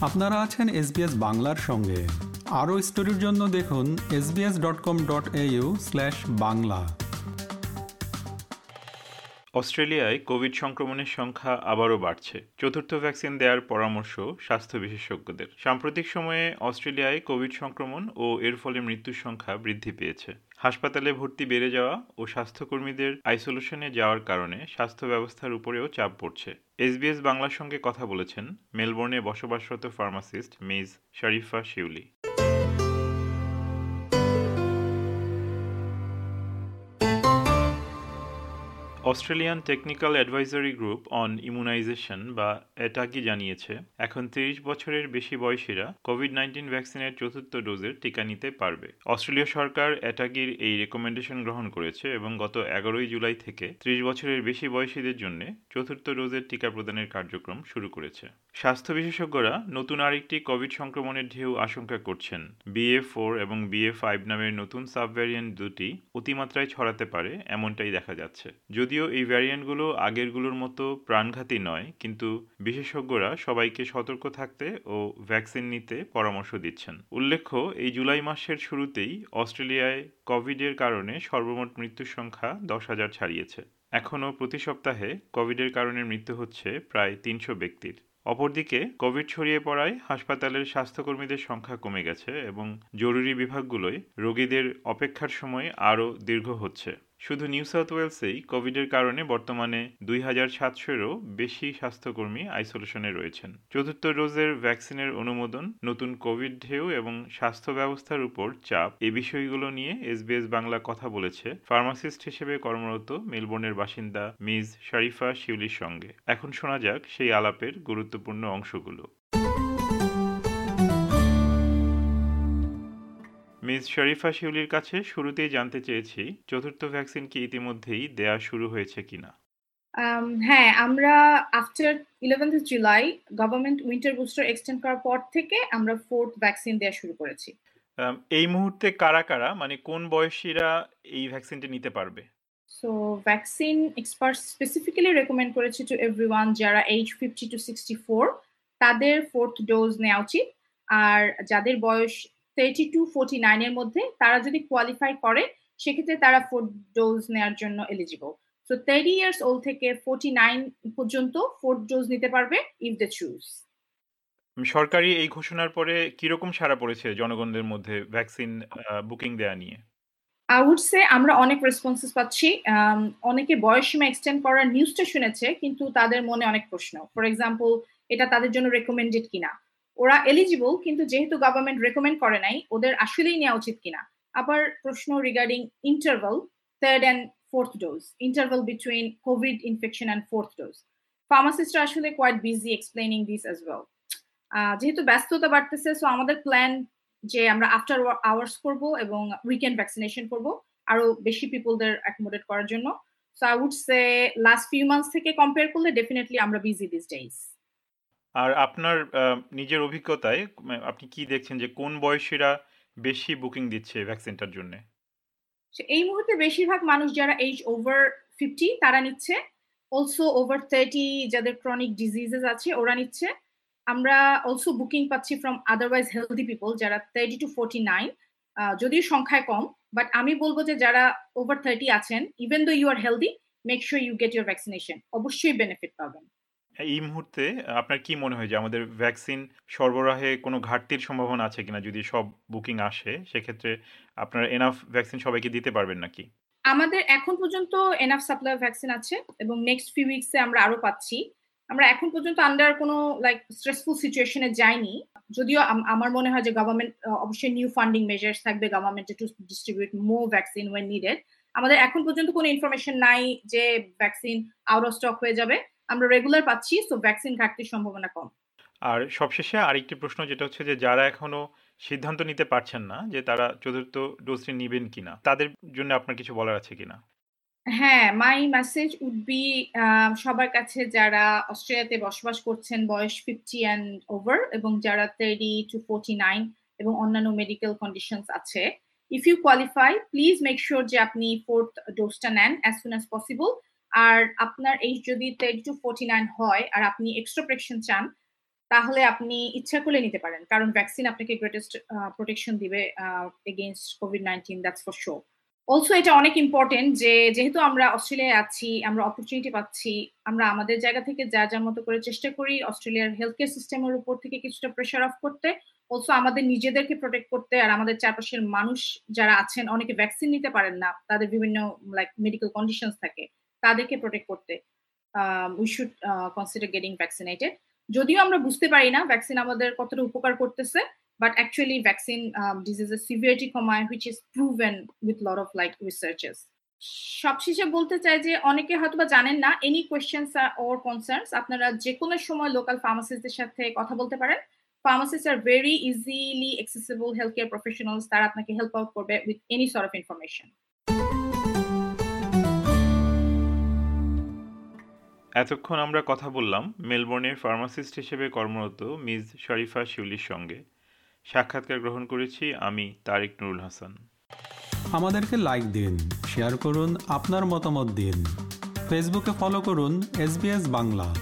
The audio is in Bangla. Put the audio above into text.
আপনারা আছেন এসবিএস বাংলার সঙ্গে। আরও স্টোরির জন্য দেখুন SBS dot com dot A U slash Bangla. অস্ট্রেলিয়ায় কোভিড সংক্রমণের সংখ্যা আবারও বাড়ছে। চতুর্থ ভ্যাকসিন দেওয়ার পরামর্শ স্বাস্থ্য বিশেষজ্ঞদের। সাম্প্রতিক সময়ে অস্ট্রেলিয়ায় কোভিড সংক্রমণ ও এর ফলে মৃত্যুর সংখ্যা বৃদ্ধি পেয়েছে। হাসপাতালে ভর্তি বেড়ে যাওয়া ও স্বাস্থ্যকর্মীদের আইসোলেশনে যাওয়ার কারণে স্বাস্থ্য ব্যবস্থার উপরেও চাপ পড়ছে। এসবিএস বাংলার সঙ্গে কথা বলেছেন মেলবোর্নে বসবাসরত pharmacist miss Sharifa Shiuli. Australian technical advisory group on immunisation বা এটাকি জানিয়েছে, এখন তিরিশ বছরের বেশি বয়সীরা কোভিড নাইন্টিন ভ্যাকসিনের চতুর্থ ডোজের টিকা নিতে পারবে। অস্ট্রেলীয় সরকার এটাকির এই রেকমেন্ডেশন গ্রহণ করেছে এবং গত এগারোই জুলাই থেকে ত্রিশ বছরের বেশি বয়সীদের জন্য চতুর্থ ডোজের টিকা প্রদানের কার্যক্রম শুরু করেছে। স্বাস্থ্য বিশেষজ্ঞরা নতুন আরেকটি কোভিড সংক্রমণের ঢেউ আশঙ্কা করছেন। বিএ ফোর এবং বিএ ফাইভ নামের নতুন সাবভ্যারিয়েন্ট দুটি অতিমাত্রায় ছড়াতে পারে, এমনটাই দেখা যাচ্ছে। যদিও এই ভ্যারিয়েন্টগুলো আগেরগুলোর মতো প্রাণঘাতী নয়, কিন্তু বিশেষজ্ঞরা সবাইকে সতর্ক থাকতে ও ভ্যাকসিন নিতে পরামর্শ দিচ্ছেন। উল্লেখ্য, এই জুলাই মাসের শুরুতেই অস্ট্রেলিয়ায় কোভিডের কারণে সর্বমোট মৃত্যুর সংখ্যা দশ হাজার ছাড়িয়েছে। এখনও প্রতি সপ্তাহে কোভিডের কারণে মৃত্যু হচ্ছে প্রায় তিনশো ব্যক্তির। অপরদিকে, কোভিড ছড়িয়ে পড়ায় হাসপাতালের স্বাস্থ্যকর্মীদের সংখ্যা কমে গেছে এবং জরুরি বিভাগগুলোয় রোগীদের অপেক্ষার সময় আরও দীর্ঘ হচ্ছে। শুধু নিউ সাউথ ওয়েলসেই কোভিডের কারণে বর্তমানে দুই হাজার সাতশোরও বেশি স্বাস্থ্যকর্মী আইসোলেশনে রয়েছেন। চতুর্থ ডোজের ভ্যাকসিনের অনুমোদন, নতুন কোভিড ঢেউ এবং স্বাস্থ্য ব্যবস্থার উপর চাপ, এ বিষয়গুলো নিয়ে এসবিএস বাংলা কথা বলেছে ফার্মাসিস্ট হিসেবে কর্মরত মেলবোর্নের বাসিন্দা মিস শরীফা শিউলির সঙ্গে। এখন শোনা যাক সেই আলাপের গুরুত্বপূর্ণ অংশগুলো। মিস শরীফা শিউলির কাছে শুরুতেই জানতে চেয়েছি চতুর্থ ভ্যাকসিন কি ইতিমধ্যেই দেয়া শুরু হয়েছে কিনা হ্যাঁ আমরা after eleventh July government winter booster extend করার পর থেকে আমরা ফোর্থ ভ্যাকসিন দেওয়া শুরু করেছি। এই মুহূর্তে কারা কারা মানে কোন বয়সীরা এই ভ্যাকসিনটি নিতে পারবে? So vaccine expert specifically recommend করেছে টু এভরিওয়ান যারা age fifty to sixty four তাদের ফোর্থ ডোজ নেওয়া উচিত। আর যাদের বয়স থার্টি টু ফোর্টি নাইনের মধ্যে তারা যদি কোয়ালিফাই করে সেক্ষেত্রে তারা ফোর্থ ডোজ নেওয়ার জন্য eligible so thirty years old থেকে ফোর্টি নাইন পর্যন্ত ফোর্থ ডোজ নিতে পারবে ইফ দ্য চুজ সরকারি এই ঘোষণার পরে কীরকম সাড়া পড়েছে জনগণদের মধ্যে ভ্যাকসিন বুকিং দেয়া নিয়ে? আউটসে আমরা অনেক রেসপন্সেস পাচ্ছি। অনেকে বয়সসীমা এক্সটেন্ড করার নিউজটা শুনেছে কিন্তু তাদের মনে অনেক প্রশ্ন। ফর এক্সাম্পল এটা তাদের জন্য রেকমেন্ডেড কিনা? ওরা এলিজিবল কিন্তু যেহেতু গভর্নমেন্ট রেকমেন্ড করে নাই, ওদের আসলেই নেওয়া উচিত কিনা? আবার প্রশ্ন regarding interval third and fourth dose interval between Covid infection and fourth dose ফার্মাসিস্টরা আসলে quite busy explaining this as well যেহেতু ব্যস্ততা বাড়তেছে সো আমাদের প্ল্যান যে আমরা আফটার আওয়ার্স করব এবং উইকেন্ড ভ্যাকসিনেশন করব, আরও বেশি পিপলদের অ্যাকোমোডেট করার জন্য। So I would say last few months থেকে কম্পেয়ার করলে ডেফিনেটলি আমরা বিজি দিস ডেইজ আর আপনার নিজের অভিজ্ঞতায় আপনি কি দেখছেন যে কোন বয়সীরা বেশি বুকিং দিচ্ছে ভ্যাকসিনটার জন্য? এই মুহূর্তে বেশিরভাগ মানুষ যারা এইজ ওভার ফিফটি তারা নিচ্ছে। অলসো ওভার থার্টি যাদের ক্রনিক ডিজিজেস আছে, ওরা নিচ্ছে। আমরা অলসো বুকিং পাচ্ছি ফ্রম আদারওয়াইজ হেলদি পিপল যারা থার্টি টু ফোর্টি নাইন যদিও সংখ্যায় কম বাট আমি বলব যে যারা ওভার থার্টি আছেন even though you are healthy make sure you get your vaccination অবশ্যই বেনিফিট পাবেন। এই মুহূর্তে আপনার কি মনে হয় যে আমাদের ভ্যাকসিন সরবরাহে কোনো ঘাটতির সম্ভাবনা আছে কিনা যদি সব বুকিং আসে, সেক্ষেত্রে আপনারা এনাফ ভ্যাকসিন সবাইকে দিতে পারবেন নাকি? আমাদের এখন পর্যন্ত এনাফ সাপ্লাই ভ্যাকসিন আছে এবং নেক্সট ফিউ উইকসে আমরা আরও পাচ্ছি। আমরা এখন পর্যন্ত আন্ডার কোনো লাইক স্ট্রেসফুল সিচুয়েশনে যাইনি। যদিও আমার মনে হয় যে গভর্নমেন্ট অবশ্যই নিউ ফান্ডিং মেজার্স থাকবে গভর্নমেন্টে to distribute more vaccine when needed আমাদের এখন পর্যন্ত কোনো ইনফরমেশন নাই যে ভ্যাকসিন আউট অফ স্টক হয়ে যাবে। আমরা রেগুলার পাচ্ছি সো ভ্যাকসিন ঘাটতির সম্ভাবনা কম। আর সবশেষে আরেকটি প্রশ্ন যেটা হচ্ছে যে যারা এখনও সিদ্ধান্ত নিতে পারছেন না যে তারা চতুর্থ ডোজটি নিবেন কিনা তাদের জন্য আপনার কিছু বলার আছে কিনা? হ্যাঁ মাই মেসেজ উড বি সবার কাছে যারা অস্ট্রেলিয়াতে বসবাস করছেন বয়স ফিফটি অ্যান্ড ওভার এবং যারা থার্টি টু ফোর্টি নাইন এবং অন্যান্য মেডিকেল কন্ডিশনস আছে if you qualify please make sure যে আপনি ফোর্থ ডোজটা নেন অ্যাজ সুন অ্যাজ পসিবল আর আপনার এইজ যদি থার্টি টু ফোর্টি নাইন হয় আর আপনি এক্সট্রা প্রেকশন চান, তাহলে আপনি ইচ্ছা করলে নিতে পারেন। কারণ ভ্যাকসিন আপনাকে গ্রেটেস্ট প্রোটেকশন দিবে against Covid nineteen that's for sure also এটা অনেক ইম্পর্টেন্ট যে, যেহেতু আমরা অস্ট্রেলিয়ায় আছি, আমরা অপরচুনিটি পাচ্ছি, আমরা আমাদের জায়গা থেকে যা যার মতো করে চেষ্টা করি অস্ট্রেলিয়ার হেলথ কেয়ার সিস্টেমের উপর থেকে কিছুটা প্রেশার অফ করতে। অলসো আমাদের নিজেদেরকে প্রোটেক্ট করতে আর আমাদের চারপাশের মানুষ যারা আছেন, অনেকে ভ্যাকসিন নিতে পারেন না, তাদের বিভিন্ন লাইক মেডিকেল কন্ডিশনস থাকে। তাদেরকে প্রোটেক্ট করতে we should consider getting vaccinated যদিও আমরা বুঝতে পারি না ভ্যাকসিন আমাদের কতটা উপকার করতেছে but actually vaccine diseases severity কমায়, which is proven with lot of, like, researches সবশেষে বলতে চাই যে অনেকে হয়তোবা জানেন না এনি কোয়েশ্চেন্স ওর কনসার্নস আপনারা যে কোনো সময় লোকাল ফার্মাসিস্টদের সাথে কথা বলতে পারেন। Pharmacist are very easily accessible health care professionals তারা আপনাকে হেল্প আউট করবে with any sort of information এতক্ষণ আমরা কথা বললাম মেলবোর্নের ফার্মাসিস্ট হিসেবে কর্মরত মিস শরীফা শিউলির সঙ্গে। সাক্ষাৎকার গ্রহণ করেছি আমি তারিক নুরুল হাসান। আমাদেরকে লাইক দিন শেয়ার করুন, আপনার মতামত দিন। ফেসবুকে ফলো করুন এস বাংলা